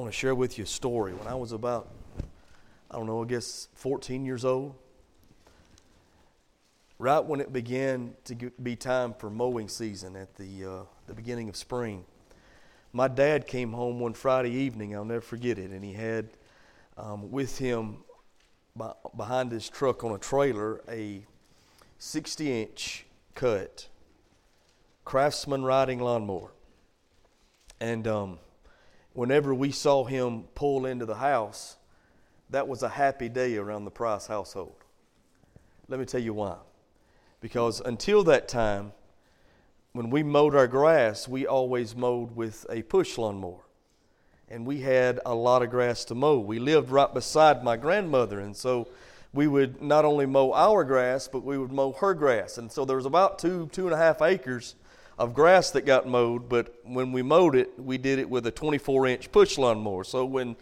want to share with you a story. When I was about, I don't know, I guess 14 years old, right when it began to be time for mowing season at the, uh, the beginning of spring, my dad came home one Friday evening. I'll never forget it. And he had um, with him behind his truck on a trailer a 60 inch cut craftsman riding lawnmower. And um, whenever we saw him pull into the house, that was a happy day around the Price household. Let me tell you why. Because until that time, when we mowed our grass, we always mowed with a push lawnmower. And we had a lot of grass to mow. We lived right beside my grandmother, and so we would not only mow our grass, but we would mow her grass. And so there was about two, two and a half acres of grass that got mowed, but when we mowed it, we did it with a 24 inch push lawnmower. So when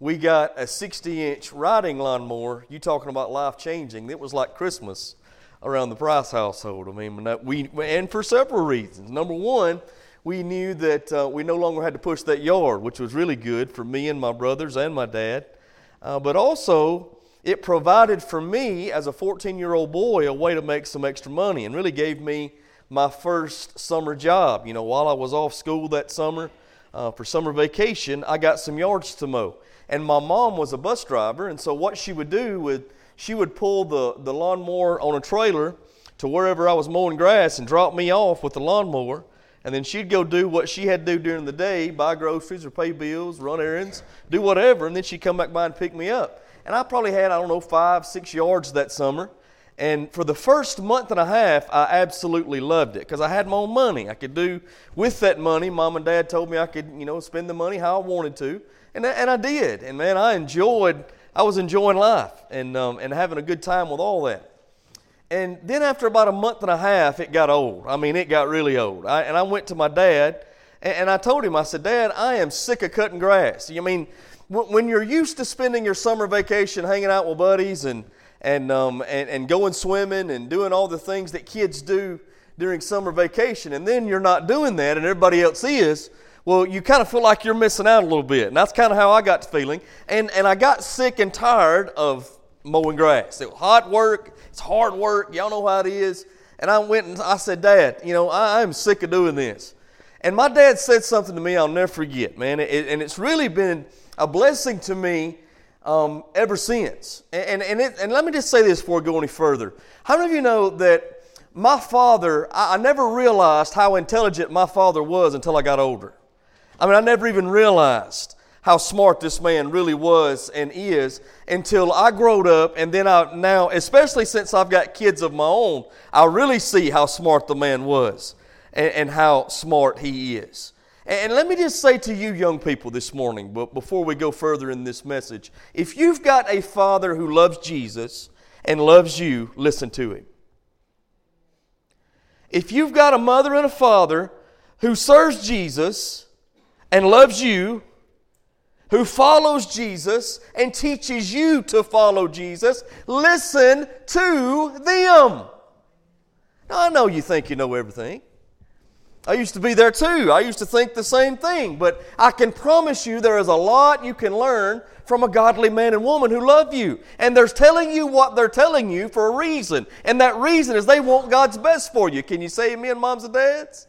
we got a 60 inch riding lawnmower, you talking about life changing, it was like Christmas around the Price household. I mean, we, and for several reasons. Number one, we knew that uh, we no longer had to push that yard, which was really good for me and my brothers and my dad. Uh, but also, it provided for me as a 14 year old boy a way to make some extra money and really gave me my first summer job. You know, while I was off school that summer uh, for summer vacation, I got some yards to mow. And my mom was a bus driver, and so what she would do would she would pull the, the lawnmower on a trailer to wherever I was mowing grass and drop me off with the lawnmower. And then she'd go do what she had to do during the day, buy groceries or pay bills, run errands, do whatever, and then she'd come back by and pick me up. And I probably had, I don't know, five, six yards that summer. And for the first month and a half, I absolutely loved it because I had my own money. I could do with that money. Mom and dad told me I could, you know, spend the money how I wanted to. And, and I did. And man, I enjoyed, I was enjoying life and, um, and having a good time with all that. And then after about a month and a half, it got old. I mean, it got really old. I, and I went to my dad and, and I told him, I said, Dad, I am sick of cutting grass. I mean, when you're used to spending your summer vacation hanging out with buddies and, and, um, and, and going swimming and doing all the things that kids do during summer vacation, and then you're not doing that and everybody else is, well, you kind of feel like you're missing out a little bit. And that's kind of how I got feeling. And, and I got sick and tired of mowing grass. It was hot work, it's hard work, y'all know how it is. And I went and I said, Dad, you know, I, am sick of doing this. And my dad said something to me I'll never forget, man. It, and it's really been a blessing to me um, ever since. And, and, it, and let me just say this before we go any further. How many of you know that my father, I, I never realized how intelligent my father was until I got older? I mean, I never even realized how smart this man really was and is until I growed up and then I now, especially since I've got kids of my own, I really see how smart the man was and, and how smart he is. And let me just say to you, young people, this morning, but before we go further in this message, if you've got a father who loves Jesus and loves you, listen to him. If you've got a mother and a father who serves Jesus and loves you, who follows Jesus and teaches you to follow Jesus, listen to them. Now, I know you think you know everything. I used to be there too. I used to think the same thing. But I can promise you there is a lot you can learn from a godly man and woman who love you. And they're telling you what they're telling you for a reason. And that reason is they want God's best for you. Can you say amen, moms and dads?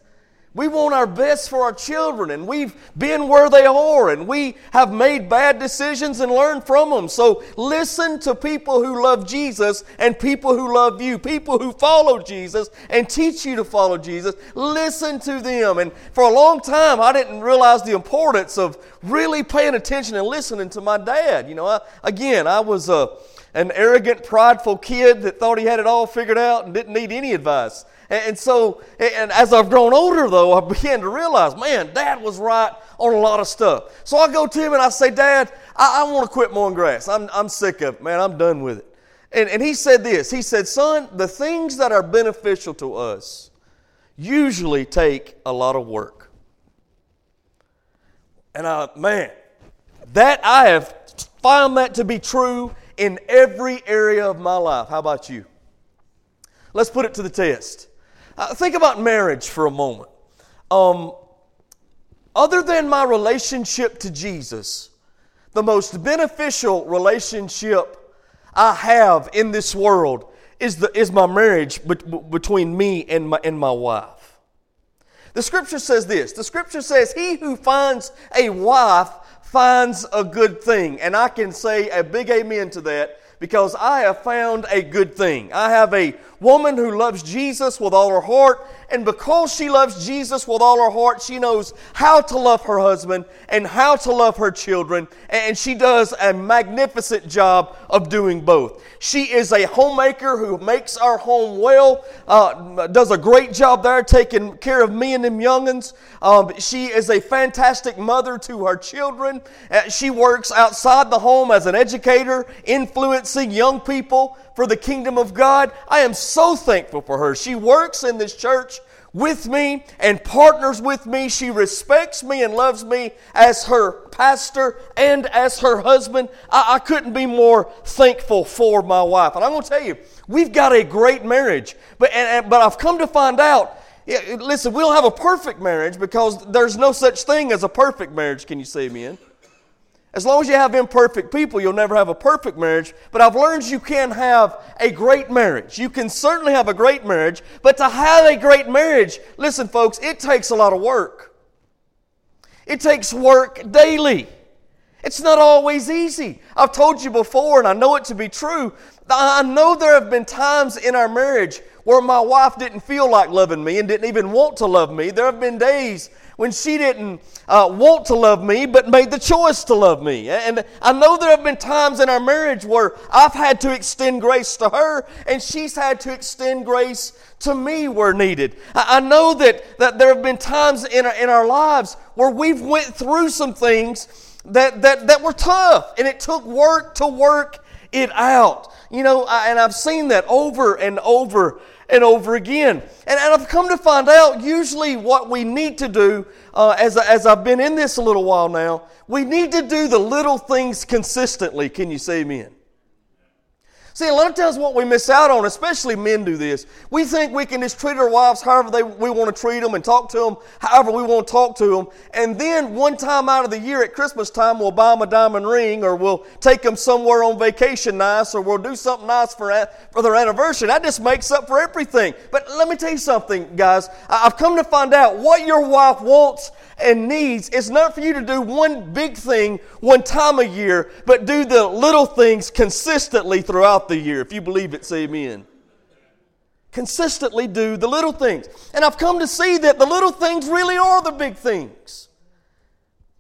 We want our best for our children, and we've been where they are, and we have made bad decisions and learned from them. So listen to people who love Jesus and people who love you, people who follow Jesus and teach you to follow Jesus. Listen to them. And for a long time, I didn't realize the importance of really paying attention and listening to my dad. You know, I, again, I was a, an arrogant, prideful kid that thought he had it all figured out and didn't need any advice. And so, and as I've grown older, though, I began to realize, man, Dad was right on a lot of stuff. So I go to him and I say, Dad, I, I want to quit mowing grass. I'm, I'm sick of it, man. I'm done with it. And, and he said this He said, Son, the things that are beneficial to us usually take a lot of work. And I, man, that I have found that to be true in every area of my life. How about you? Let's put it to the test. Uh, think about marriage for a moment. Um, other than my relationship to Jesus, the most beneficial relationship I have in this world is, the, is my marriage between me and my, and my wife. The scripture says this the scripture says, He who finds a wife finds a good thing. And I can say a big amen to that because I have found a good thing. I have a woman who loves Jesus with all her heart, and because she loves Jesus with all her heart, she knows how to love her husband and how to love her children, and she does a magnificent job of doing both. She is a homemaker who makes our home well, uh, does a great job there taking care of me and them youngins. Um, she is a fantastic mother to her children. Uh, she works outside the home as an educator, influencing young people for the kingdom of God. I am so thankful for her. She works in this church with me and partners with me. She respects me and loves me as her pastor and as her husband. I, I couldn't be more thankful for my wife. And I'm going to tell you, we've got a great marriage. But, and, and, but I've come to find out listen, we don't have a perfect marriage because there's no such thing as a perfect marriage. Can you see me amen? As long as you have imperfect people, you'll never have a perfect marriage. But I've learned you can have a great marriage. You can certainly have a great marriage, but to have a great marriage, listen, folks, it takes a lot of work. It takes work daily. It's not always easy. I've told you before, and I know it to be true. I know there have been times in our marriage where my wife didn't feel like loving me and didn't even want to love me. There have been days when she didn't uh, want to love me but made the choice to love me. And I know there have been times in our marriage where I've had to extend grace to her and she's had to extend grace to me where needed. I know that, that there have been times in our, in our lives where we've went through some things that, that, that were tough and it took work to work it out. You know, I, and I've seen that over and over and over again. And, and I've come to find out usually what we need to do, uh, as, as I've been in this a little while now, we need to do the little things consistently. Can you say amen? See, a lot of times what we miss out on, especially men do this, we think we can just treat our wives however they, we want to treat them and talk to them however we want to talk to them. And then one time out of the year at Christmas time, we'll buy them a diamond ring or we'll take them somewhere on vacation nice or we'll do something nice for, for their anniversary. That just makes up for everything. But let me tell you something, guys. I've come to find out what your wife wants and needs is not for you to do one big thing one time a year, but do the little things consistently throughout the year. If you believe it, say amen. Consistently do the little things. And I've come to see that the little things really are the big things.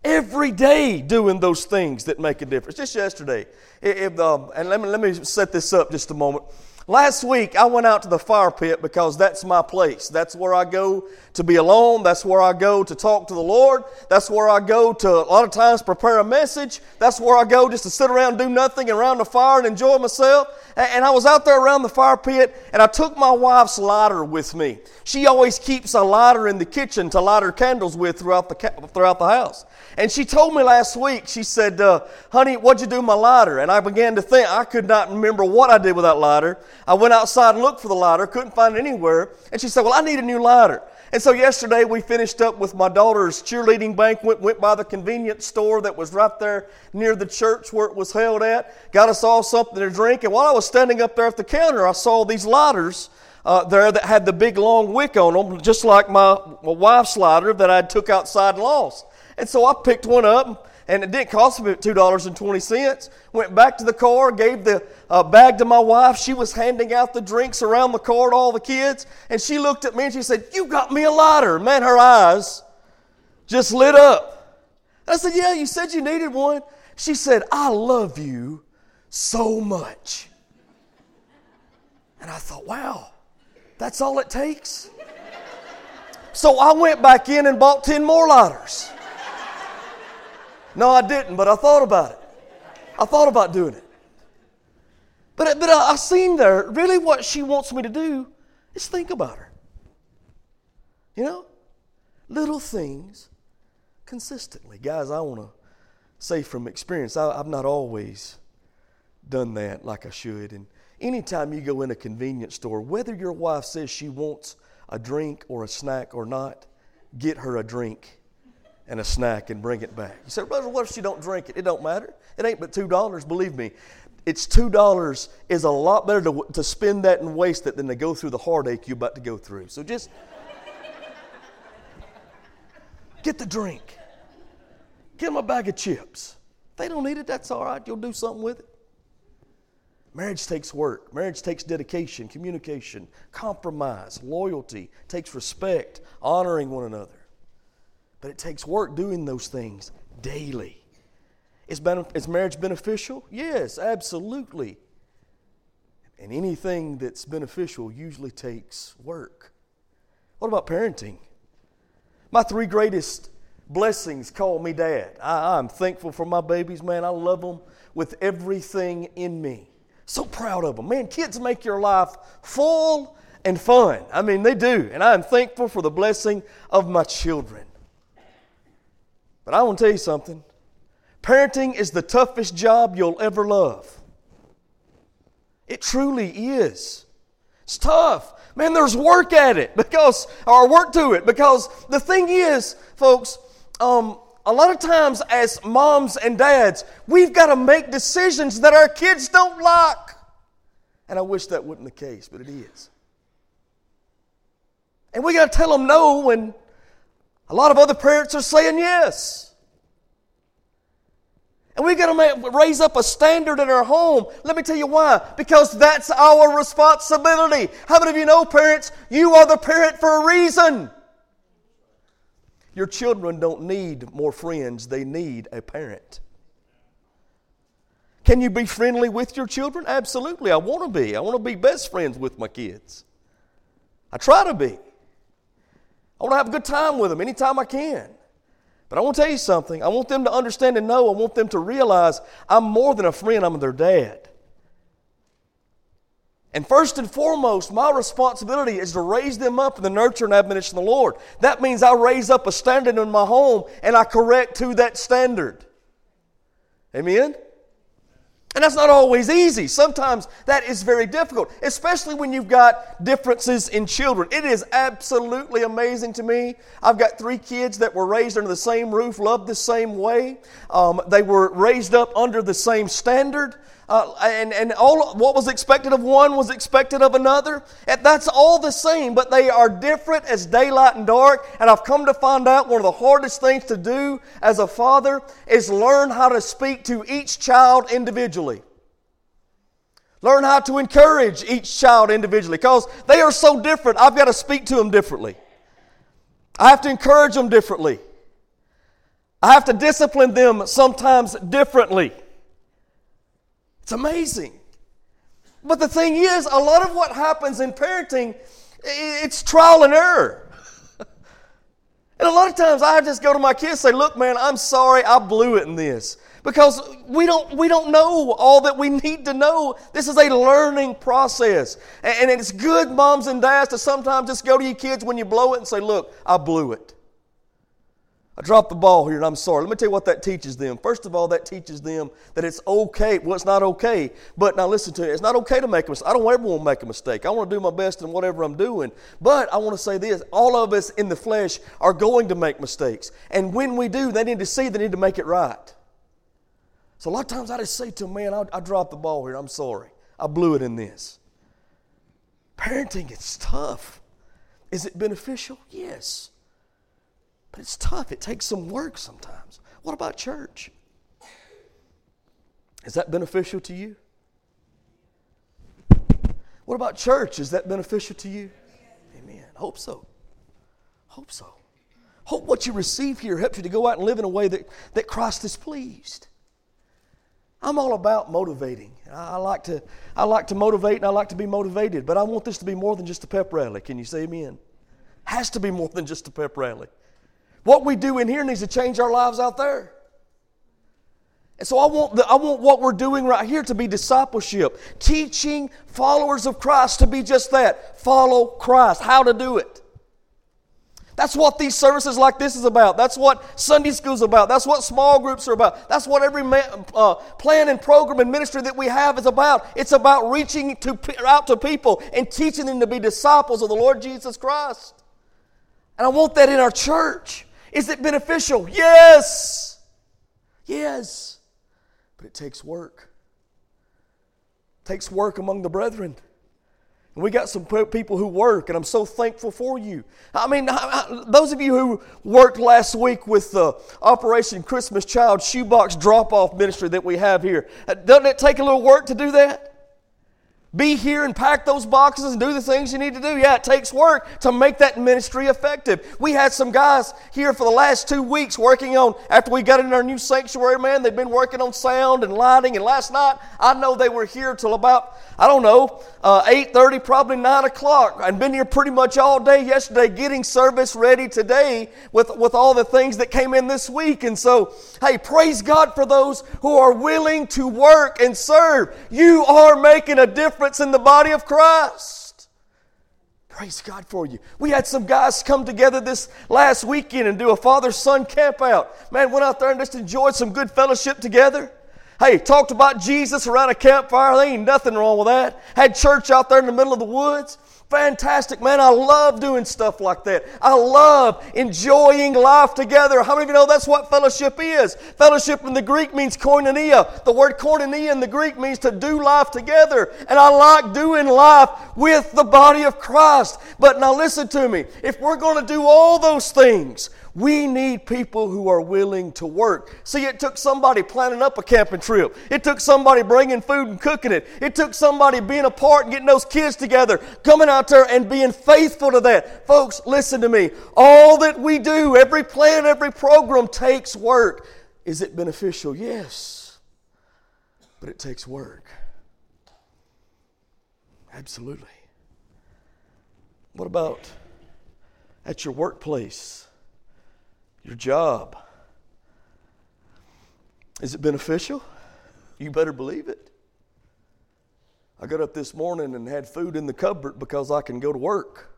Every day doing those things that make a difference. Just yesterday, if, um, and let me, let me set this up just a moment. Last week, I went out to the fire pit because that's my place. That's where I go to be alone. That's where I go to talk to the Lord. That's where I go to, a lot of times, prepare a message. That's where I go just to sit around, do nothing, around the fire and enjoy myself. And I was out there around the fire pit, and I took my wife's lighter with me. She always keeps a lighter in the kitchen to light her candles with throughout the, throughout the house. And she told me last week, she said, uh, Honey, what'd you do with my lighter? And I began to think, I could not remember what I did with that lighter. I went outside and looked for the lighter, couldn't find it anywhere. And she said, Well, I need a new lighter. And so yesterday we finished up with my daughter's cheerleading banquet, went by the convenience store that was right there near the church where it was held at, got us all something to drink. And while I was standing up there at the counter, I saw these lighters uh, there that had the big long wick on them, just like my, my wife's lighter that I took outside and lost. And so I picked one up, and it didn't cost me $2.20. Went back to the car, gave the uh, bag to my wife. She was handing out the drinks around the car to all the kids. And she looked at me and she said, You got me a lighter. Man, her eyes just lit up. I said, Yeah, you said you needed one. She said, I love you so much. And I thought, wow, that's all it takes? So I went back in and bought 10 more lighters. No, I didn't, but I thought about it. I thought about doing it. But, but I, I seen there, really what she wants me to do is think about her. You know? Little things consistently. Guys, I want to say from experience, I, I've not always done that like I should. And anytime you go in a convenience store, whether your wife says she wants a drink or a snack or not, get her a drink and a snack and bring it back. You say, Brother, what if she don't drink it? It don't matter. It ain't but $2. Believe me, it's $2 is a lot better to, to spend that and waste it than to go through the heartache you're about to go through. So just get the drink. Get them a bag of chips. If they don't need it, that's all right. You'll do something with it. Marriage takes work. Marriage takes dedication, communication, compromise, loyalty, takes respect, honoring one another. But it takes work doing those things daily. Is, is marriage beneficial? Yes, absolutely. And anything that's beneficial usually takes work. What about parenting? My three greatest blessings call me dad. I, I'm thankful for my babies, man. I love them with everything in me. So proud of them. Man, kids make your life full and fun. I mean, they do. And I'm thankful for the blessing of my children. But I want to tell you something parenting is the toughest job you'll ever love. It truly is. It's tough. Man, there's work at it because, or work to it because the thing is, folks, um, a lot of times as moms and dads, we've got to make decisions that our kids don't like. And I wish that wasn't the case, but it is. And we got to tell them no when a lot of other parents are saying yes. And we got to raise up a standard in our home. Let me tell you why. Because that's our responsibility. How many of you know, parents, you are the parent for a reason? Your children don't need more friends, they need a parent. Can you be friendly with your children? Absolutely. I want to be. I want to be best friends with my kids. I try to be. I want to have a good time with them anytime I can. But I want to tell you something. I want them to understand and know. I want them to realize I'm more than a friend, I'm their dad. And first and foremost, my responsibility is to raise them up in the nurture and admonition of the Lord. That means I raise up a standard in my home and I correct to that standard. Amen? And that's not always easy. Sometimes that is very difficult, especially when you've got differences in children. It is absolutely amazing to me. I've got three kids that were raised under the same roof, loved the same way. Um, they were raised up under the same standard. Uh, and and all what was expected of one was expected of another. And that's all the same, but they are different as daylight and dark. And I've come to find out one of the hardest things to do as a father is learn how to speak to each child individually. Learn how to encourage each child individually because they are so different. I've got to speak to them differently. I have to encourage them differently. I have to discipline them sometimes differently. It's amazing. But the thing is, a lot of what happens in parenting, it's trial and error. and a lot of times I just go to my kids and say, look, man, I'm sorry I blew it in this. Because we don't, we don't know all that we need to know. This is a learning process. And it's good, moms and dads, to sometimes just go to your kids when you blow it and say, look, I blew it. I dropped the ball here and I'm sorry. Let me tell you what that teaches them. First of all, that teaches them that it's okay. Well, it's not okay. But now listen to me. It's not okay to make a mistake. I don't ever want to make a mistake. I want to do my best in whatever I'm doing. But I want to say this all of us in the flesh are going to make mistakes. And when we do, they need to see they need to make it right. So a lot of times I just say to them, man, I, I dropped the ball here. I'm sorry. I blew it in this. Parenting, it's tough. Is it beneficial? Yes. But it's tough. It takes some work sometimes. What about church? Is that beneficial to you? What about church? Is that beneficial to you? Amen. Hope so. Hope so. Hope what you receive here helps you to go out and live in a way that, that Christ is pleased. I'm all about motivating. I like to I like to motivate and I like to be motivated, but I want this to be more than just a pep rally. Can you say amen? Has to be more than just a pep rally. What we do in here needs to change our lives out there. And so I want, the, I want what we're doing right here to be discipleship, teaching followers of Christ to be just that follow Christ, how to do it. That's what these services like this is about. That's what Sunday school is about. That's what small groups are about. That's what every uh, plan and program and ministry that we have is about. It's about reaching to, out to people and teaching them to be disciples of the Lord Jesus Christ. And I want that in our church. Is it beneficial? Yes. Yes. But it takes work. It takes work among the brethren. And we got some people who work, and I'm so thankful for you. I mean, those of you who worked last week with the Operation Christmas Child shoebox drop off ministry that we have here, uh, doesn't it take a little work to do that? Be here and pack those boxes and do the things you need to do. Yeah, it takes work to make that ministry effective. We had some guys here for the last two weeks working on, after we got in our new sanctuary, man, they've been working on sound and lighting. And last night, I know they were here till about, I don't know, uh, 8.30, probably 9 o'clock. And been here pretty much all day yesterday getting service ready today with, with all the things that came in this week. And so, hey, praise God for those who are willing to work and serve. You are making a difference difference in the body of Christ. Praise God for you. We had some guys come together this last weekend and do a father son camp out. Man, went out there and just enjoyed some good fellowship together. Hey, talked about Jesus around a campfire. There ain't nothing wrong with that. Had church out there in the middle of the woods. Fantastic, man. I love doing stuff like that. I love enjoying life together. How many of you know that's what fellowship is? Fellowship in the Greek means koinonia. The word koinonia in the Greek means to do life together. And I like doing life with the body of Christ. But now listen to me. If we're going to do all those things, we need people who are willing to work. See, it took somebody planning up a camping trip. It took somebody bringing food and cooking it. It took somebody being a part and getting those kids together, coming out there and being faithful to that. Folks, listen to me. All that we do, every plan, every program takes work. Is it beneficial? Yes. But it takes work. Absolutely. What about at your workplace? Your job. Is it beneficial? You better believe it. I got up this morning and had food in the cupboard because I can go to work.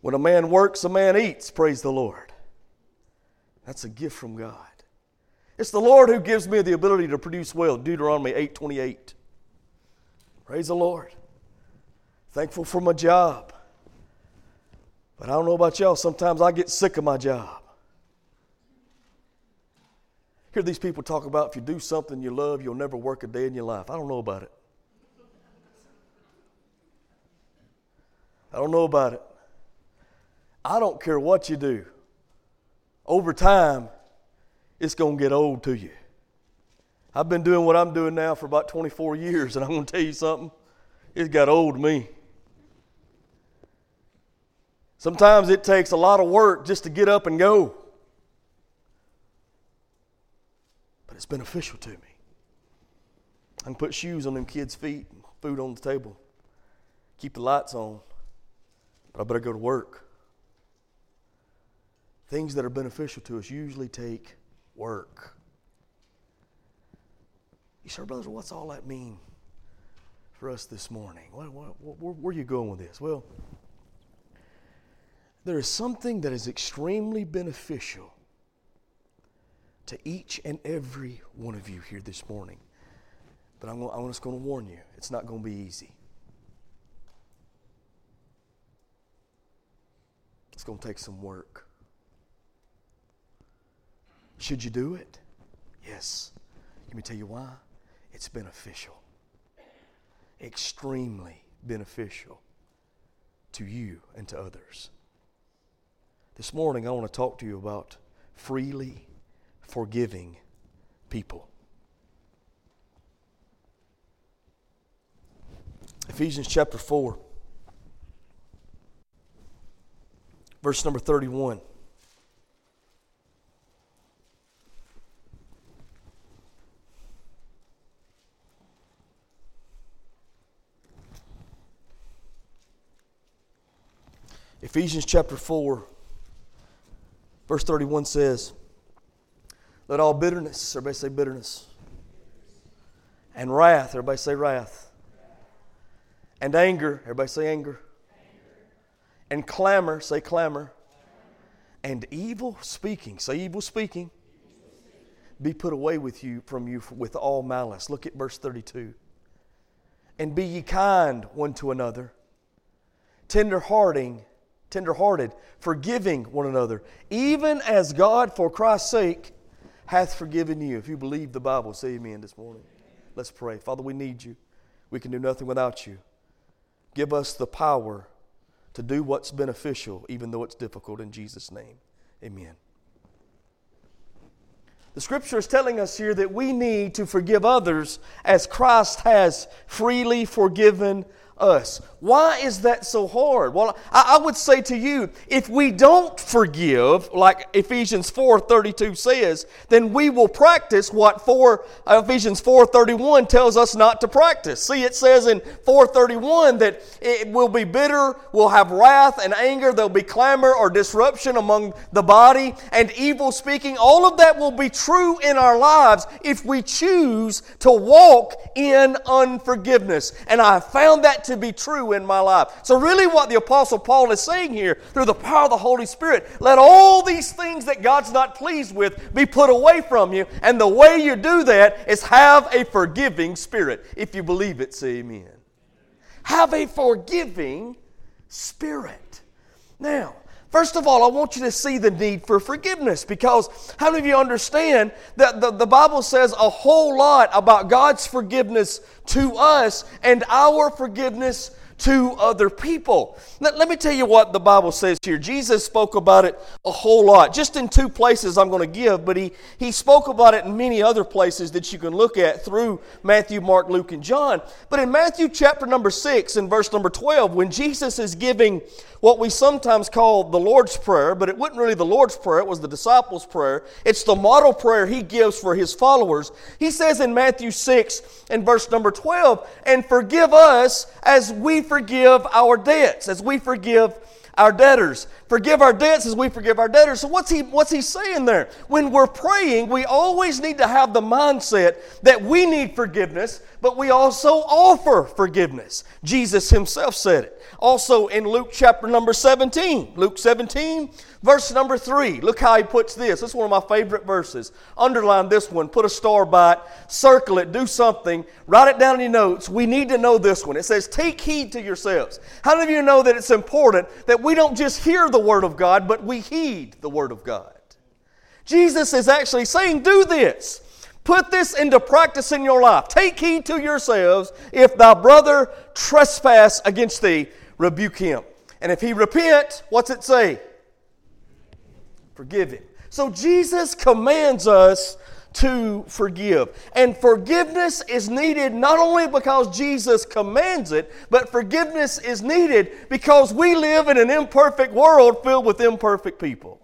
When a man works, a man eats, praise the Lord. That's a gift from God. It's the Lord who gives me the ability to produce well. Deuteronomy 8:28. Praise the Lord. Thankful for my job. But I don't know about y'all, sometimes I get sick of my job. Hear these people talk about if you do something you love, you'll never work a day in your life. I don't know about it. I don't know about it. I don't care what you do. Over time, it's going to get old to you. I've been doing what I'm doing now for about 24 years, and I'm going to tell you something. It's got old to me. Sometimes it takes a lot of work just to get up and go. But it's beneficial to me. I can put shoes on them kids' feet, food on the table, keep the lights on, but I better go to work. Things that are beneficial to us usually take work. You say, brothers, what's all that mean for us this morning? What, where, where are you going with this? Well, there is something that is extremely beneficial to each and every one of you here this morning. But I'm, I'm just going to warn you it's not going to be easy. It's going to take some work. Should you do it? Yes. Let me tell you why. It's beneficial. Extremely beneficial to you and to others. This morning, I want to talk to you about freely forgiving people. Ephesians chapter 4, verse number 31. Ephesians chapter 4, Verse 31 says, Let all bitterness, everybody say bitterness, and wrath, everybody say wrath, and anger, everybody say anger, and clamor, say clamor, and evil speaking, say evil speaking, be put away with you from you with all malice. Look at verse 32. And be ye kind one to another, tender hearting tenderhearted, forgiving one another, even as God, for Christ's sake, hath forgiven you. If you believe the Bible, say amen this morning. Let's pray. Father, we need you. We can do nothing without you. Give us the power to do what's beneficial, even though it's difficult, in Jesus' name. Amen. The scripture is telling us here that we need to forgive others as Christ has freely forgiven us. Why is that so hard? Well, I, I, would say to you, if we don't forgive, like Ephesians 4.32 says, then we will practice what 4, uh, Ephesians 4.31 tells us not to practice. See, it says in 4.31 that it will be bitter, will have wrath and anger, there'll be clamor or disruption among the body, and evil speaking. All of that will be true in our lives if we choose to walk in unforgiveness. And I found that to be true in my life. So, really, what the Apostle Paul is saying here, through the power of the Holy Spirit, let all these things that God's not pleased with be put away from you. And the way you do that is have a forgiving spirit. If you believe it, say amen. Have a forgiving spirit. Now, First of all, I want you to see the need for forgiveness because how many of you understand that the, the Bible says a whole lot about God's forgiveness to us and our forgiveness to other people. Let, let me tell you what the Bible says here. Jesus spoke about it a whole lot, just in two places I'm going to give, but he, he spoke about it in many other places that you can look at through Matthew, Mark, Luke, and John. But in Matthew chapter number 6 and verse number 12, when Jesus is giving what we sometimes call the Lord's Prayer, but it wasn't really the Lord's Prayer, it was the disciples' prayer. It's the model prayer he gives for his followers. He says in Matthew 6 and verse number 12, and forgive us as we forgive our debts, as we forgive our debtors. Forgive our debts as we forgive our debtors. So what's he what's he saying there? When we're praying, we always need to have the mindset that we need forgiveness, but we also offer forgiveness. Jesus himself said it. Also in Luke chapter number 17, Luke 17 Verse number three, look how he puts this. This is one of my favorite verses. Underline this one, put a star by it, circle it, do something, write it down in your notes. We need to know this one. It says, Take heed to yourselves. How many of you know that it's important that we don't just hear the Word of God, but we heed the Word of God? Jesus is actually saying, Do this. Put this into practice in your life. Take heed to yourselves. If thy brother trespass against thee, rebuke him. And if he repent, what's it say? Forgive him. So Jesus commands us to forgive. And forgiveness is needed not only because Jesus commands it, but forgiveness is needed because we live in an imperfect world filled with imperfect people.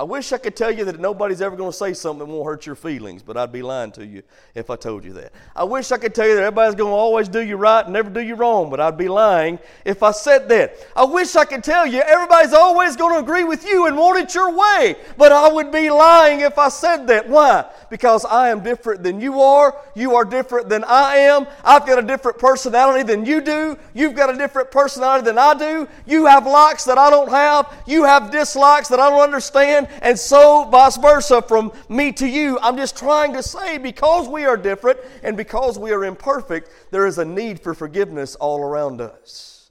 I wish I could tell you that nobody's ever going to say something that won't hurt your feelings, but I'd be lying to you if I told you that. I wish I could tell you that everybody's going to always do you right and never do you wrong, but I'd be lying if I said that. I wish I could tell you everybody's always going to agree with you and want it your way, but I would be lying if I said that. Why? Because I am different than you are. You are different than I am. I've got a different personality than you do. You've got a different personality than I do. You have likes that I don't have. You have dislikes that I don't understand and so vice versa from me to you. I'm just trying to say because we are different and because we are imperfect, there is a need for forgiveness all around us.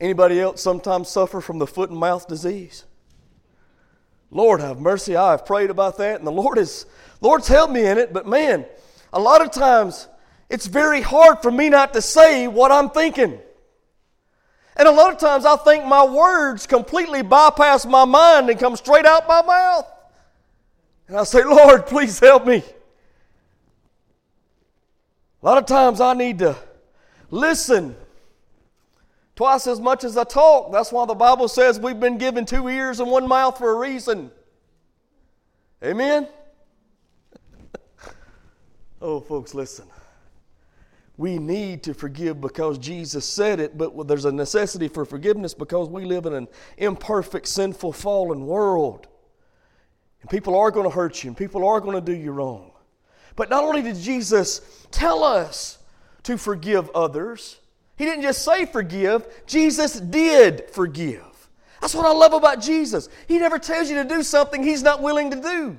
Anybody else sometimes suffer from the foot and mouth disease? Lord have mercy. I have prayed about that, and the Lord is Lord's helped me in it, but man, a lot of times it's very hard for me not to say what I'm thinking. And a lot of times I think my words completely bypass my mind and come straight out my mouth. And I say, Lord, please help me. A lot of times I need to listen twice as much as I talk. That's why the Bible says we've been given two ears and one mouth for a reason. Amen? oh, folks, listen. We need to forgive because Jesus said it, but there's a necessity for forgiveness because we live in an imperfect, sinful, fallen world. And people are going to hurt you and people are going to do you wrong. But not only did Jesus tell us to forgive others, He didn't just say forgive, Jesus did forgive. That's what I love about Jesus. He never tells you to do something He's not willing to do.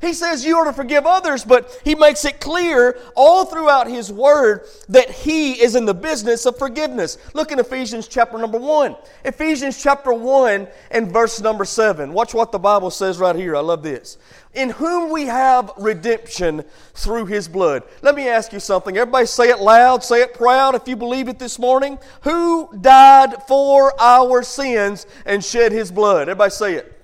He says you are to forgive others, but he makes it clear all throughout his word that he is in the business of forgiveness. Look in Ephesians chapter number 1. Ephesians chapter 1 and verse number 7. Watch what the Bible says right here. I love this. In whom we have redemption through his blood. Let me ask you something. Everybody say it loud, say it proud if you believe it this morning. Who died for our sins and shed his blood? Everybody say it.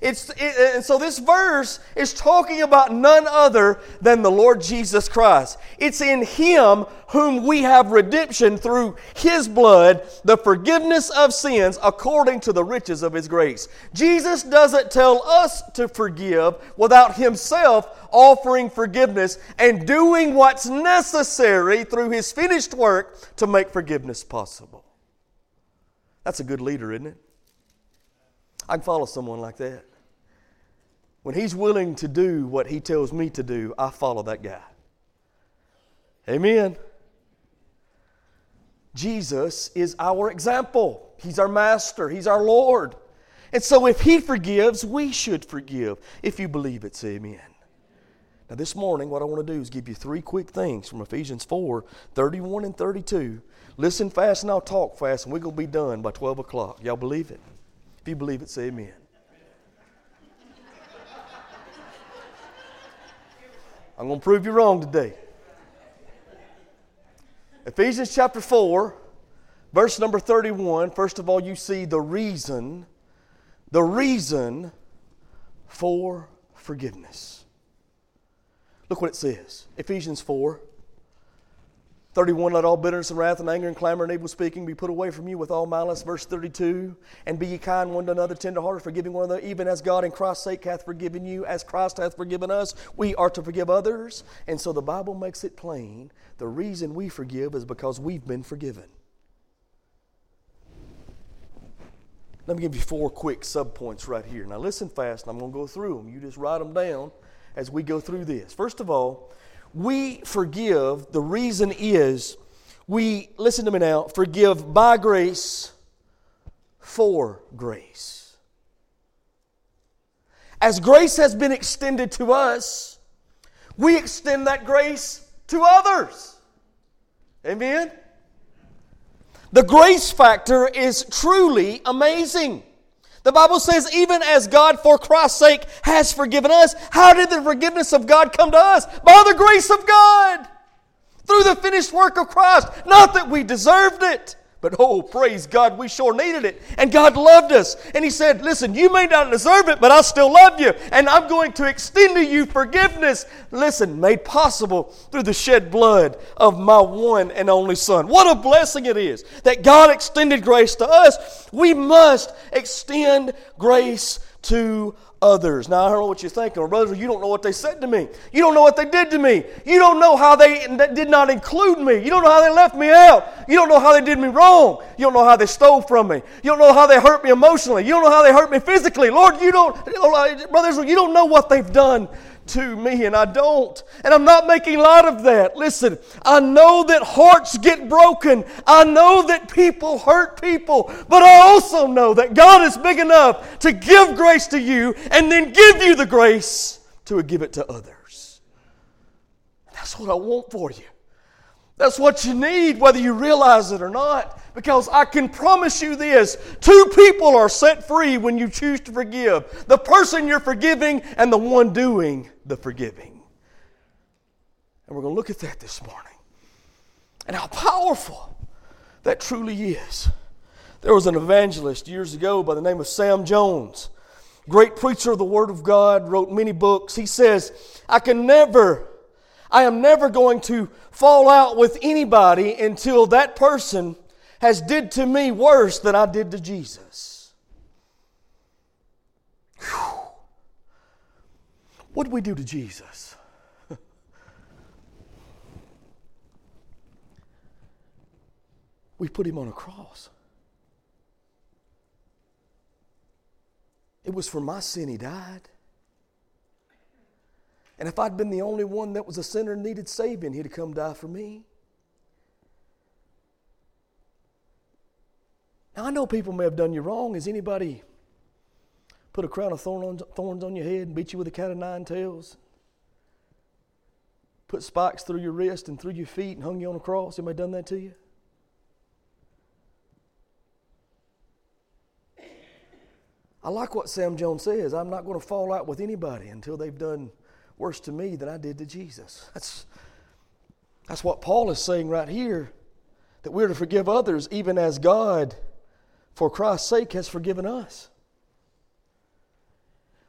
It's, it, and so this verse is talking about none other than the Lord Jesus Christ. It's in Him whom we have redemption through His blood, the forgiveness of sins according to the riches of His grace. Jesus doesn't tell us to forgive without Himself offering forgiveness and doing what's necessary through His finished work to make forgiveness possible. That's a good leader, isn't it? I can follow someone like that. When he's willing to do what he tells me to do, I follow that guy. Amen. Jesus is our example. He's our master. He's our Lord. And so if he forgives, we should forgive. If you believe it, say amen. Now, this morning, what I want to do is give you three quick things from Ephesians 4 31 and 32. Listen fast and I'll talk fast, and we're going to be done by 12 o'clock. Y'all believe it? If you believe it, say amen. I'm going to prove you wrong today. Ephesians chapter 4, verse number 31. First of all, you see the reason, the reason for forgiveness. Look what it says Ephesians 4, 31, let all bitterness and wrath and anger and clamor and evil speaking be put away from you with all malice. Verse 32, and be ye kind one to another, tenderhearted, forgiving one another, even as God in Christ's sake hath forgiven you, as Christ hath forgiven us, we are to forgive others. And so the Bible makes it plain the reason we forgive is because we've been forgiven. Let me give you four quick subpoints right here. Now listen fast, and I'm going to go through them. You just write them down as we go through this. First of all, we forgive, the reason is we, listen to me now, forgive by grace for grace. As grace has been extended to us, we extend that grace to others. Amen? The grace factor is truly amazing. The Bible says, even as God for Christ's sake has forgiven us, how did the forgiveness of God come to us? By the grace of God. Through the finished work of Christ. Not that we deserved it. But oh, praise God, we sure needed it. And God loved us. And He said, Listen, you may not deserve it, but I still love you. And I'm going to extend to you forgiveness. Listen, made possible through the shed blood of my one and only Son. What a blessing it is that God extended grace to us. We must extend grace to others. Now, I don't know what you're thinking. Brother, you don't know what they said to me. You don't know what they did to me. You don't know how they did not include me. You don't know how they left me out. You don't know how they did me wrong. You don't know how they stole from me. You don't know how they hurt me emotionally. You don't know how they hurt me physically. Lord, you don't, brothers, you don't know what they've done to me, and I don't. And I'm not making light of that. Listen, I know that hearts get broken. I know that people hurt people. But I also know that God is big enough to give grace to you and then give you the grace to give it to others. That's what I want for you. That's what you need, whether you realize it or not. Because I can promise you this two people are set free when you choose to forgive the person you're forgiving and the one doing the forgiving. And we're going to look at that this morning and how powerful that truly is. There was an evangelist years ago by the name of Sam Jones, great preacher of the Word of God, wrote many books. He says, I can never, I am never going to fall out with anybody until that person has did to me worse than I did to Jesus. What did we do to Jesus? we put him on a cross. It was for my sin he died. And if I'd been the only one that was a sinner and needed saving, he'd have come die for me. Now, I know people may have done you wrong. Has anybody put a crown of thorns on your head and beat you with a cat of nine tails? Put spikes through your wrist and through your feet and hung you on a cross? Anybody done that to you? I like what Sam Jones says. I'm not going to fall out with anybody until they've done worse to me than I did to Jesus. That's, that's what Paul is saying right here that we're to forgive others even as God, for Christ's sake, has forgiven us.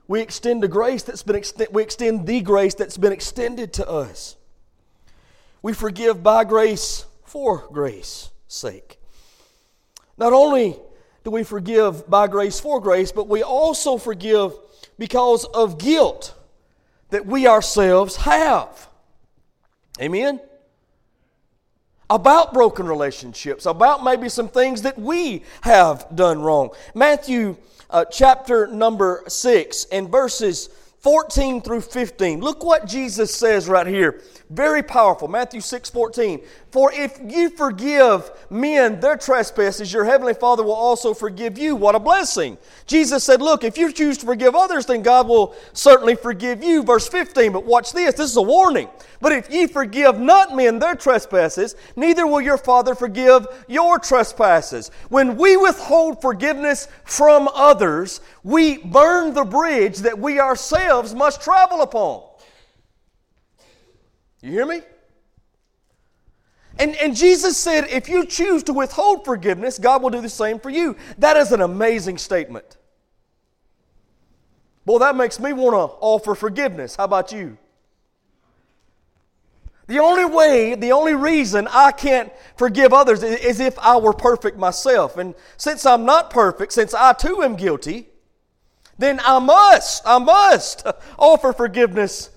We extend the grace that's been we extend the grace that's been extended to us. We forgive by grace for grace sake. Not only do we forgive by grace for grace, but we also forgive because of guilt that we ourselves have. Amen? About broken relationships, about maybe some things that we have done wrong. Matthew uh, chapter number 6 and verses 14 through 15. Look what Jesus says right here. Very powerful. Matthew 6 14. For if you forgive men their trespasses, your heavenly Father will also forgive you. What a blessing. Jesus said, Look, if you choose to forgive others, then God will certainly forgive you. Verse 15. But watch this. This is a warning. But if ye forgive not men their trespasses, neither will your Father forgive your trespasses. When we withhold forgiveness from others, we burn the bridge that we ourselves must travel upon. You hear me? And, and Jesus said, if you choose to withhold forgiveness, God will do the same for you. That is an amazing statement. Boy, that makes me want to offer forgiveness. How about you? The only way, the only reason I can't forgive others is if I were perfect myself. And since I'm not perfect, since I too am guilty, then I must, I must offer forgiveness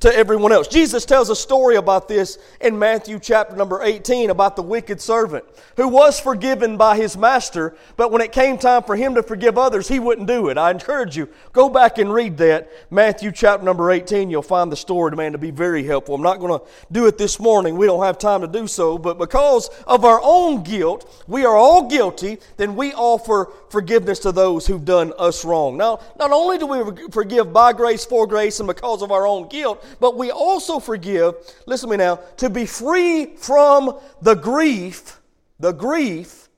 to everyone else. Jesus tells a story about this in Matthew chapter number 18 about the wicked servant who was forgiven by his master, but when it came time for him to forgive others, he wouldn't do it. I encourage you, go back and read that. Matthew chapter number 18, you'll find the story, man, to be very helpful. I'm not going to do it this morning. We don't have time to do so, but because of our own guilt, we are all guilty, then we offer forgiveness to those who've done us wrong. Now, not only do we forgive by grace, for grace, and because of our own guilt, but we also forgive, listen to me now, to be free from the grief, the grief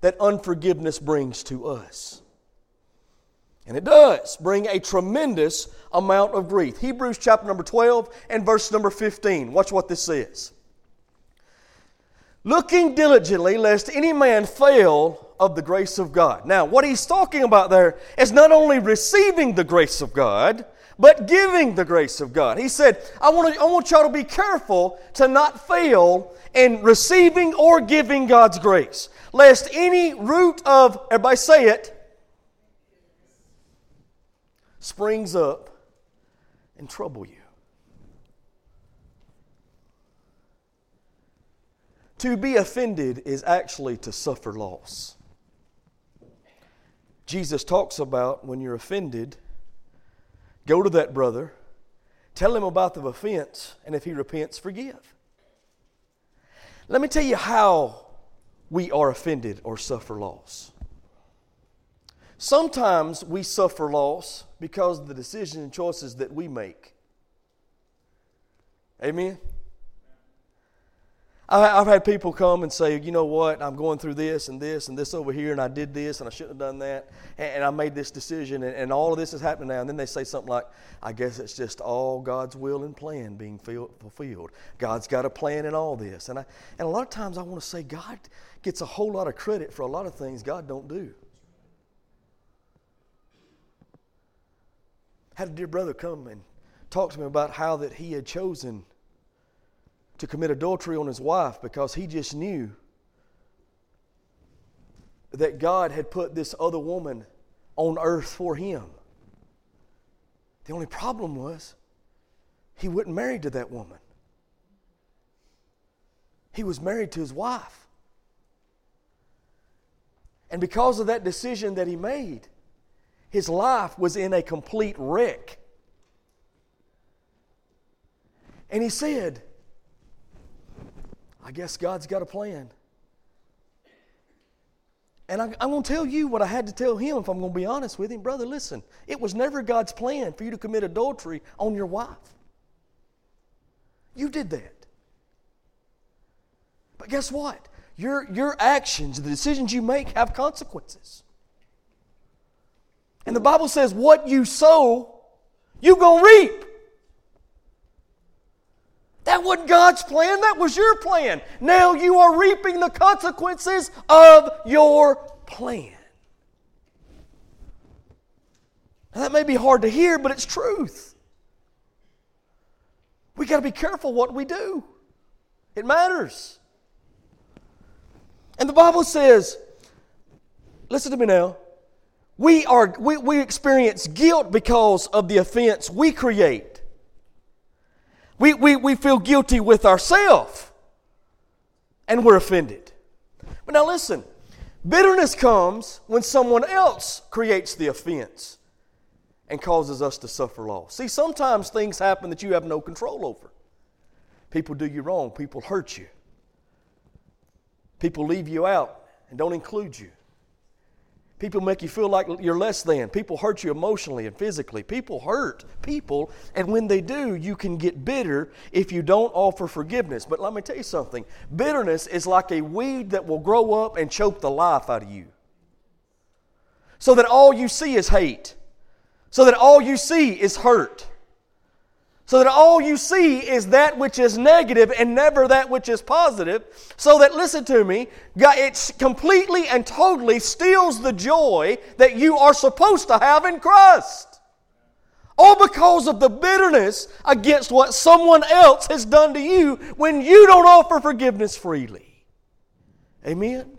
that unforgiveness brings to us. And it does bring a tremendous amount of grief. Hebrews chapter number 12 and verse number 15. Watch what this says. Looking diligently, lest any man fail of the grace of God. Now, what he's talking about there is not only receiving the grace of God, but giving the grace of God. He said, I want, to, I want y'all to be careful to not fail in receiving or giving God's grace, lest any root of, everybody say it, springs up and trouble you. To be offended is actually to suffer loss. Jesus talks about when you're offended, Go to that brother, tell him about the offense, and if he repents, forgive. Let me tell you how we are offended or suffer loss. Sometimes we suffer loss because of the decisions and choices that we make. Amen? I've had people come and say, you know what, I'm going through this and this and this over here, and I did this and I shouldn't have done that, and I made this decision, and all of this is happening now. And then they say something like, I guess it's just all God's will and plan being fulfilled. God's got a plan in all this. And, I, and a lot of times I want to say, God gets a whole lot of credit for a lot of things God don't do. Had a dear brother come and talk to me about how that he had chosen to commit adultery on his wife because he just knew that God had put this other woman on earth for him. The only problem was he wasn't married to that woman. He was married to his wife. And because of that decision that he made, his life was in a complete wreck. And he said, I guess God's got a plan. And I, am going to tell you what I had to tell him if I'm going to be honest with him. Brother, listen, it was never God's plan for you to commit adultery on your wife. You did that. But guess what? Your, your actions, the decisions you make, have consequences. And the Bible says, what you sow, you're going to reap. That wasn't God's plan, that was your plan. Now you are reaping the consequences of your plan. Now, that may be hard to hear, but it's truth. We got to be careful what we do. It matters. And the Bible says, listen to me now. We, are, we, we experience guilt because of the offense we create. We, we, we feel guilty with ourselves and we're offended. But now listen bitterness comes when someone else creates the offense and causes us to suffer loss. See, sometimes things happen that you have no control over. People do you wrong, people hurt you, people leave you out and don't include you. People make you feel like you're less than. People hurt you emotionally and physically. People hurt people, and when they do, you can get bitter if you don't offer forgiveness. But let me tell you something bitterness is like a weed that will grow up and choke the life out of you. So that all you see is hate, so that all you see is hurt. So that all you see is that which is negative and never that which is positive. So that, listen to me, God, it completely and totally steals the joy that you are supposed to have in Christ. All because of the bitterness against what someone else has done to you when you don't offer forgiveness freely. Amen?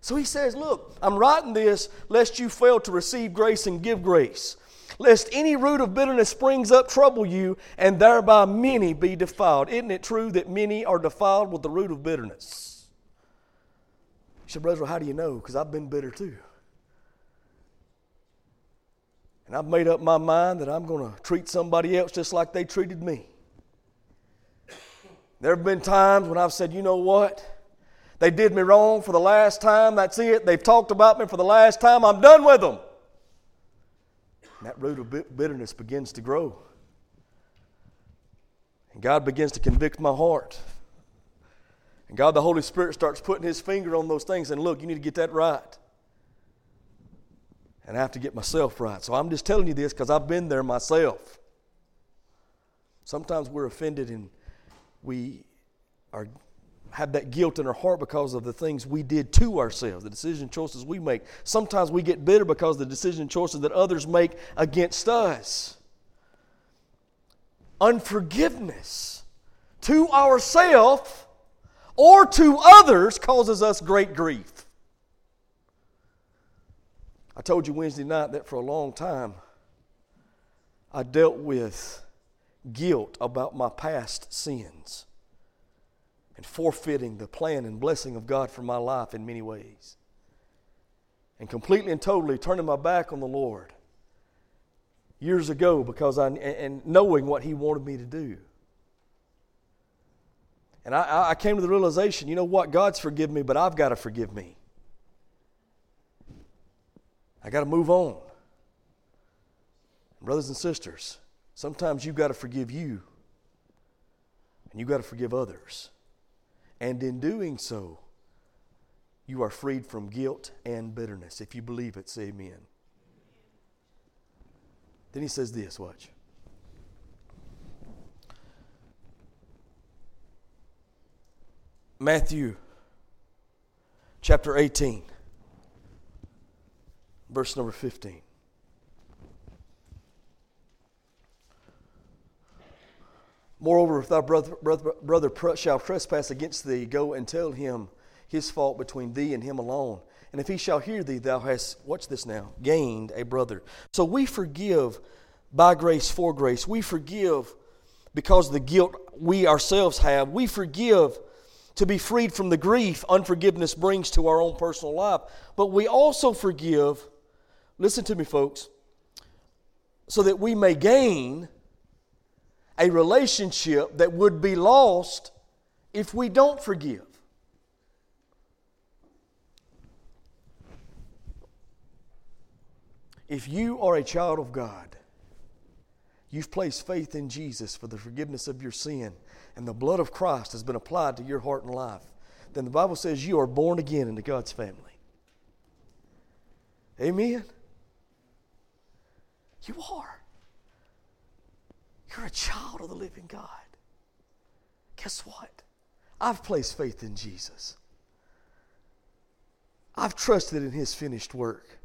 So he says, Look, I'm writing this lest you fail to receive grace and give grace lest any root of bitterness springs up trouble you, and thereby many be defiled. Isn't it true that many are defiled with the root of bitterness? You said, Brother, how do you know? Because I've been bitter too. And I've made up my mind that I'm going to treat somebody else just like they treated me. There have been times when I've said, you know what? They did me wrong for the last time. That's it. They've talked about me for the last time. I'm done with them. And that root of bitterness begins to grow. And God begins to convict my heart. And God, the Holy Spirit, starts putting His finger on those things and look, you need to get that right. And I have to get myself right. So I'm just telling you this because I've been there myself. Sometimes we're offended and we are have that guilt in our heart because of the things we did to ourselves, the decision choices we make. Sometimes we get bitter because of the decision choices that others make against us. Unforgiveness to ourselves or to others causes us great grief. I told you Wednesday night that for a long time I dealt with guilt about my past sins and forfeiting the plan and blessing of God for my life in many ways. And completely and totally turning my back on the Lord years ago because I, and knowing what He wanted me to do. And I, I came to the realization you know what? God's forgiven me, but I've got to forgive me. I got to move on. Brothers and sisters, sometimes you've got to forgive you, and you've got to forgive others. And in doing so, you are freed from guilt and bitterness. If you believe it, say amen. Then he says this watch. Matthew chapter 18, verse number 15. Moreover, if thy brother, brother, brother shall trespass against thee, go and tell him his fault between thee and him alone. And if he shall hear thee, thou hast, watch this now, gained a brother. So we forgive by grace for grace. We forgive because the guilt we ourselves have. We forgive to be freed from the grief unforgiveness brings to our own personal life. But we also forgive, listen to me, folks, so that we may gain a relationship that would be lost if we don't forgive. If you are a child of God, you've placed faith in Jesus for the forgiveness of your sin, and the blood of Christ has been applied to your heart and life, then the Bible says you are born again into God's family. Amen? You are. You're a child of the living God. Guess what? I've placed faith in Jesus. I've trusted in His finished work.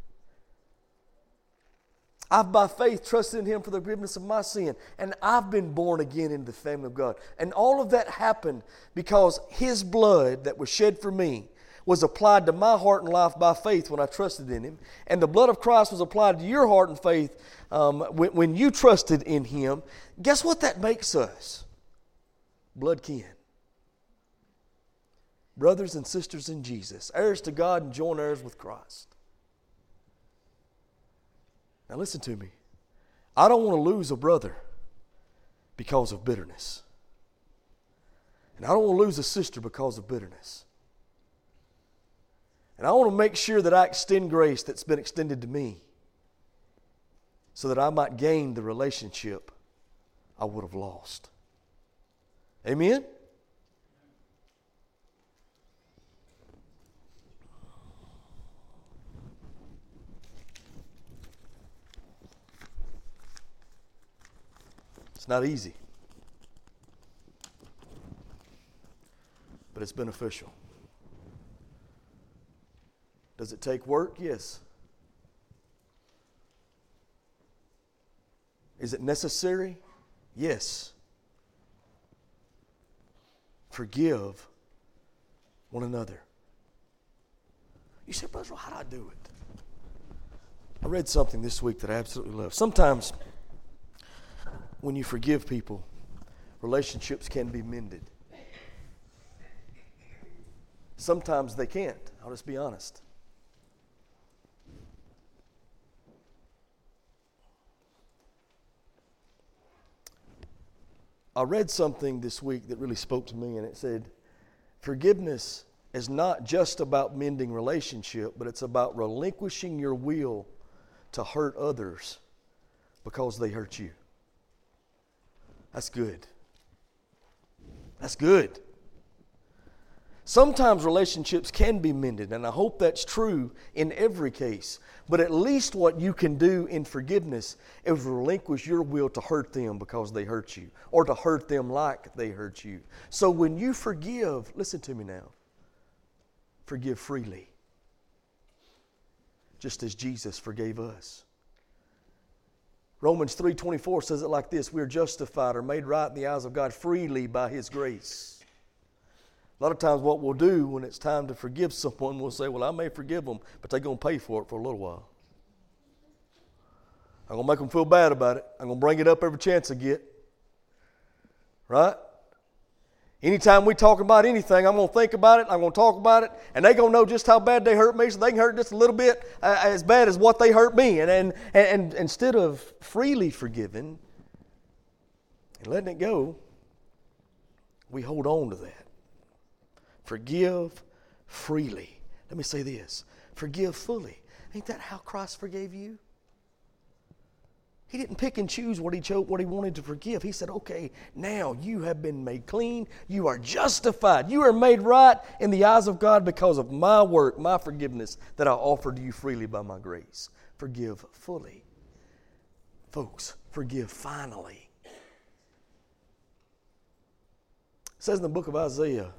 I've by faith trusted in Him for the forgiveness of my sin, and I've been born again into the family of God. And all of that happened because His blood that was shed for me was applied to my heart and life by faith when I trusted in Him. And the blood of Christ was applied to your heart and faith um, when, when you trusted in Him. Guess what that makes us? Blood kin brothers and sisters in Jesus, heirs to God and joint heirs with Christ. Now, listen to me. I don't want to lose a brother because of bitterness. And I don't want to lose a sister because of bitterness. And I want to make sure that I extend grace that's been extended to me so that I might gain the relationship I would have lost. Amen? It's not easy, but it's beneficial. Does it take work? Yes. Is it necessary? Yes. Forgive one another. You say, Brother, how do I do it? I read something this week that I absolutely love. Sometimes when you forgive people, relationships can be mended. Sometimes they can't. I'll just be honest. I read something this week that really spoke to me, and it said, Forgiveness is not just about mending relationship, but it's about relinquishing your will to hurt others because they hurt you. That's good. That's good. Sometimes relationships can be mended, and I hope that's true in every case. But at least what you can do in forgiveness is relinquish your will to hurt them because they hurt you, or to hurt them like they hurt you. So when you forgive, listen to me now, forgive freely, just as Jesus forgave us. Romans 3:24 says it like this, we are justified or made right in the eyes of God freely by his grace. A lot of times what we'll do when it's time to forgive someone, we'll say, "Well, I may forgive them, but they're going to pay for it for a little while." I'm going to make them feel bad about it. I'm going to bring it up every chance I get. Right? Anytime we talk about anything, I'm going to think about it, I'm going to talk about it, and they're going to know just how bad they hurt me, so they can hurt just a little bit uh, as bad as what they hurt me. And, and, and, and instead of freely forgiving and letting it go, we hold on to that. Forgive freely. Let me say this forgive fully. Ain't that how Christ forgave you? He didn't pick and choose what he chose, what he wanted to forgive. He said, "Okay, now you have been made clean. You are justified. You are made right in the eyes of God because of my work, my forgiveness that I offered you freely by my grace. Forgive fully, folks. Forgive finally." It says in the book of Isaiah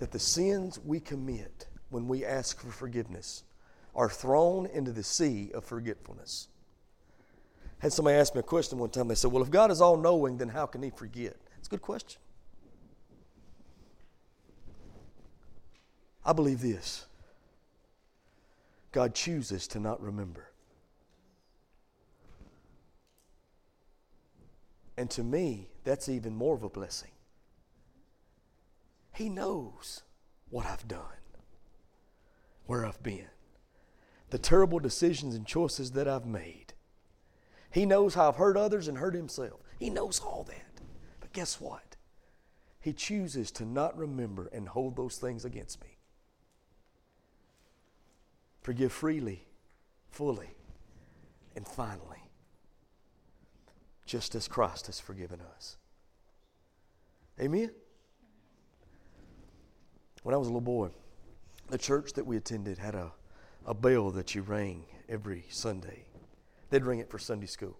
that the sins we commit when we ask for forgiveness are thrown into the sea of forgetfulness had somebody ask me a question one time. They said, Well, if God is all knowing, then how can He forget? It's a good question. I believe this God chooses to not remember. And to me, that's even more of a blessing. He knows what I've done, where I've been, the terrible decisions and choices that I've made. He knows how I've hurt others and hurt himself. He knows all that. But guess what? He chooses to not remember and hold those things against me. Forgive freely, fully. And finally, just as Christ has forgiven us. Amen? When I was a little boy, the church that we attended had a, a bell that you rang every Sunday. They'd ring it for Sunday school.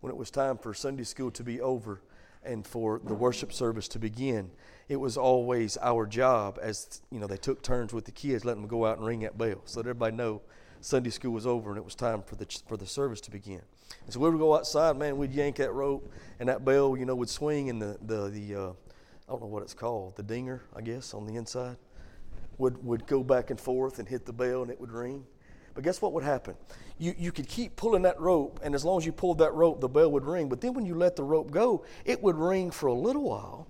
When it was time for Sunday school to be over and for the worship service to begin, it was always our job as you know they took turns with the kids, letting them go out and ring that bell, so that everybody know Sunday school was over and it was time for the for the service to begin. And so we would go outside, man. We'd yank that rope, and that bell, you know, would swing, and the the the uh, don't know what it's called, the dinger, I guess, on the inside, would would go back and forth and hit the bell, and it would ring. But guess what would happen? You, you could keep pulling that rope, and as long as you pulled that rope, the bell would ring. But then when you let the rope go, it would ring for a little while,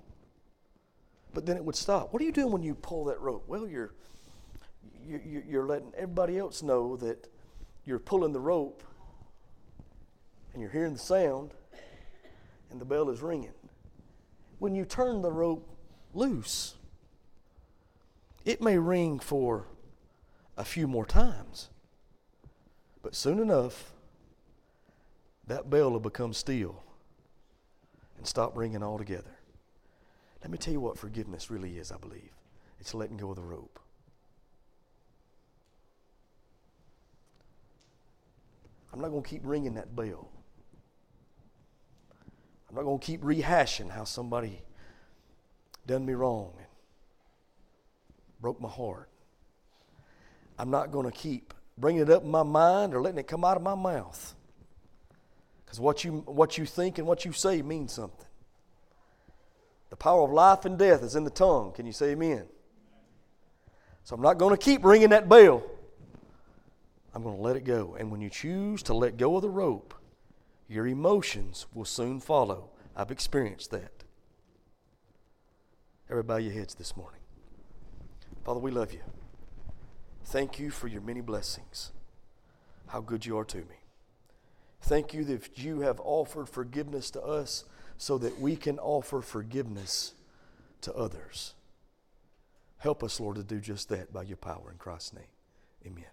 but then it would stop. What are you doing when you pull that rope? Well, you're, you, you're letting everybody else know that you're pulling the rope, and you're hearing the sound, and the bell is ringing. When you turn the rope loose, it may ring for a few more times. But soon enough, that bell will become still and stop ringing altogether. Let me tell you what forgiveness really is, I believe. It's letting go of the rope. I'm not going to keep ringing that bell. I'm not going to keep rehashing how somebody done me wrong and broke my heart. I'm not going to keep bringing it up in my mind or letting it come out of my mouth. Because what you, what you think and what you say means something. The power of life and death is in the tongue. Can you say amen? So I'm not going to keep ringing that bell. I'm going to let it go. And when you choose to let go of the rope, your emotions will soon follow. I've experienced that. Everybody, your heads this morning. Father, we love you. Thank you for your many blessings. How good you are to me. Thank you that you have offered forgiveness to us so that we can offer forgiveness to others. Help us, Lord, to do just that by your power in Christ's name. Amen.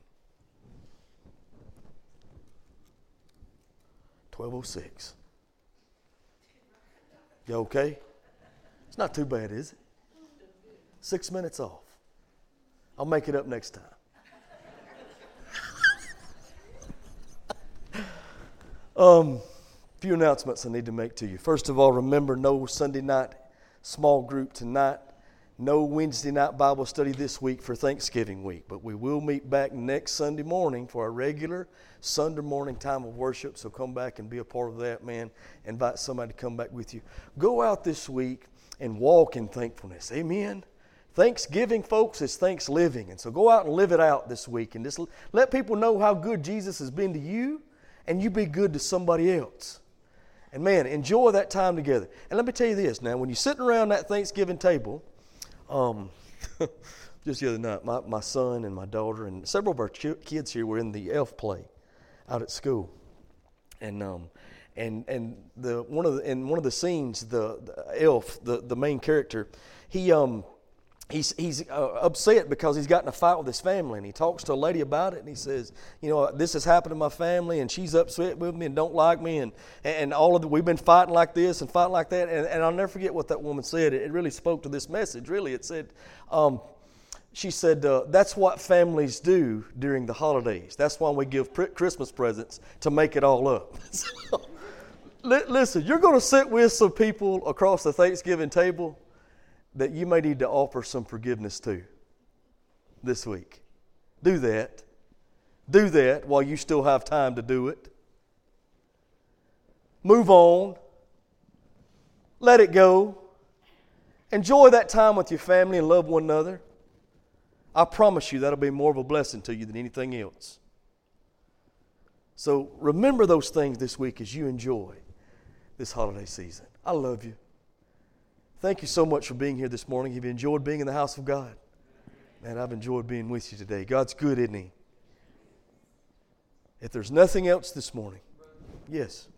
1206. You okay? It's not too bad, is it? Six minutes off. I'll make it up next time. Um, few announcements I need to make to you. First of all, remember no Sunday night small group tonight, no Wednesday night Bible study this week for Thanksgiving week, but we will meet back next Sunday morning for our regular Sunday morning time of worship. So come back and be a part of that, man. Invite somebody to come back with you. Go out this week and walk in thankfulness. Amen. Thanksgiving, folks, is thanks living. And so go out and live it out this week and just let people know how good Jesus has been to you and you be good to somebody else. And man, enjoy that time together. And let me tell you this now, when you're sitting around that Thanksgiving table, um, just the other night, my, my son and my daughter and several of our ch- kids here were in the elf play out at school. And, um, and, and the, one of the, in one of the scenes, the, the elf, the, the main character, he, um, he's, he's uh, upset because he's gotten a fight with his family and he talks to a lady about it and he says you know this has happened to my family and she's upset with me and don't like me and, and all of the, we've been fighting like this and fighting like that and, and i'll never forget what that woman said. It, really spoke to this message really. It said um, she said uh, that's what families do during the holidays. That's why we give christmas presents to make it all up. So, listen you're going to sit with some people across the thanksgiving table that you may need to offer some forgiveness to this week. Do that. Do that while you still have time to do it. Move on. Let it go. Enjoy that time with your family and love one another. I promise you that'll be more of a blessing to you than anything else. So remember those things this week as you enjoy this holiday season. I love you. Thank you so much for being here this morning. Have you enjoyed being in the house of God? Man, I've enjoyed being with you today. God's good, isn't He? If there's nothing else this morning, yes.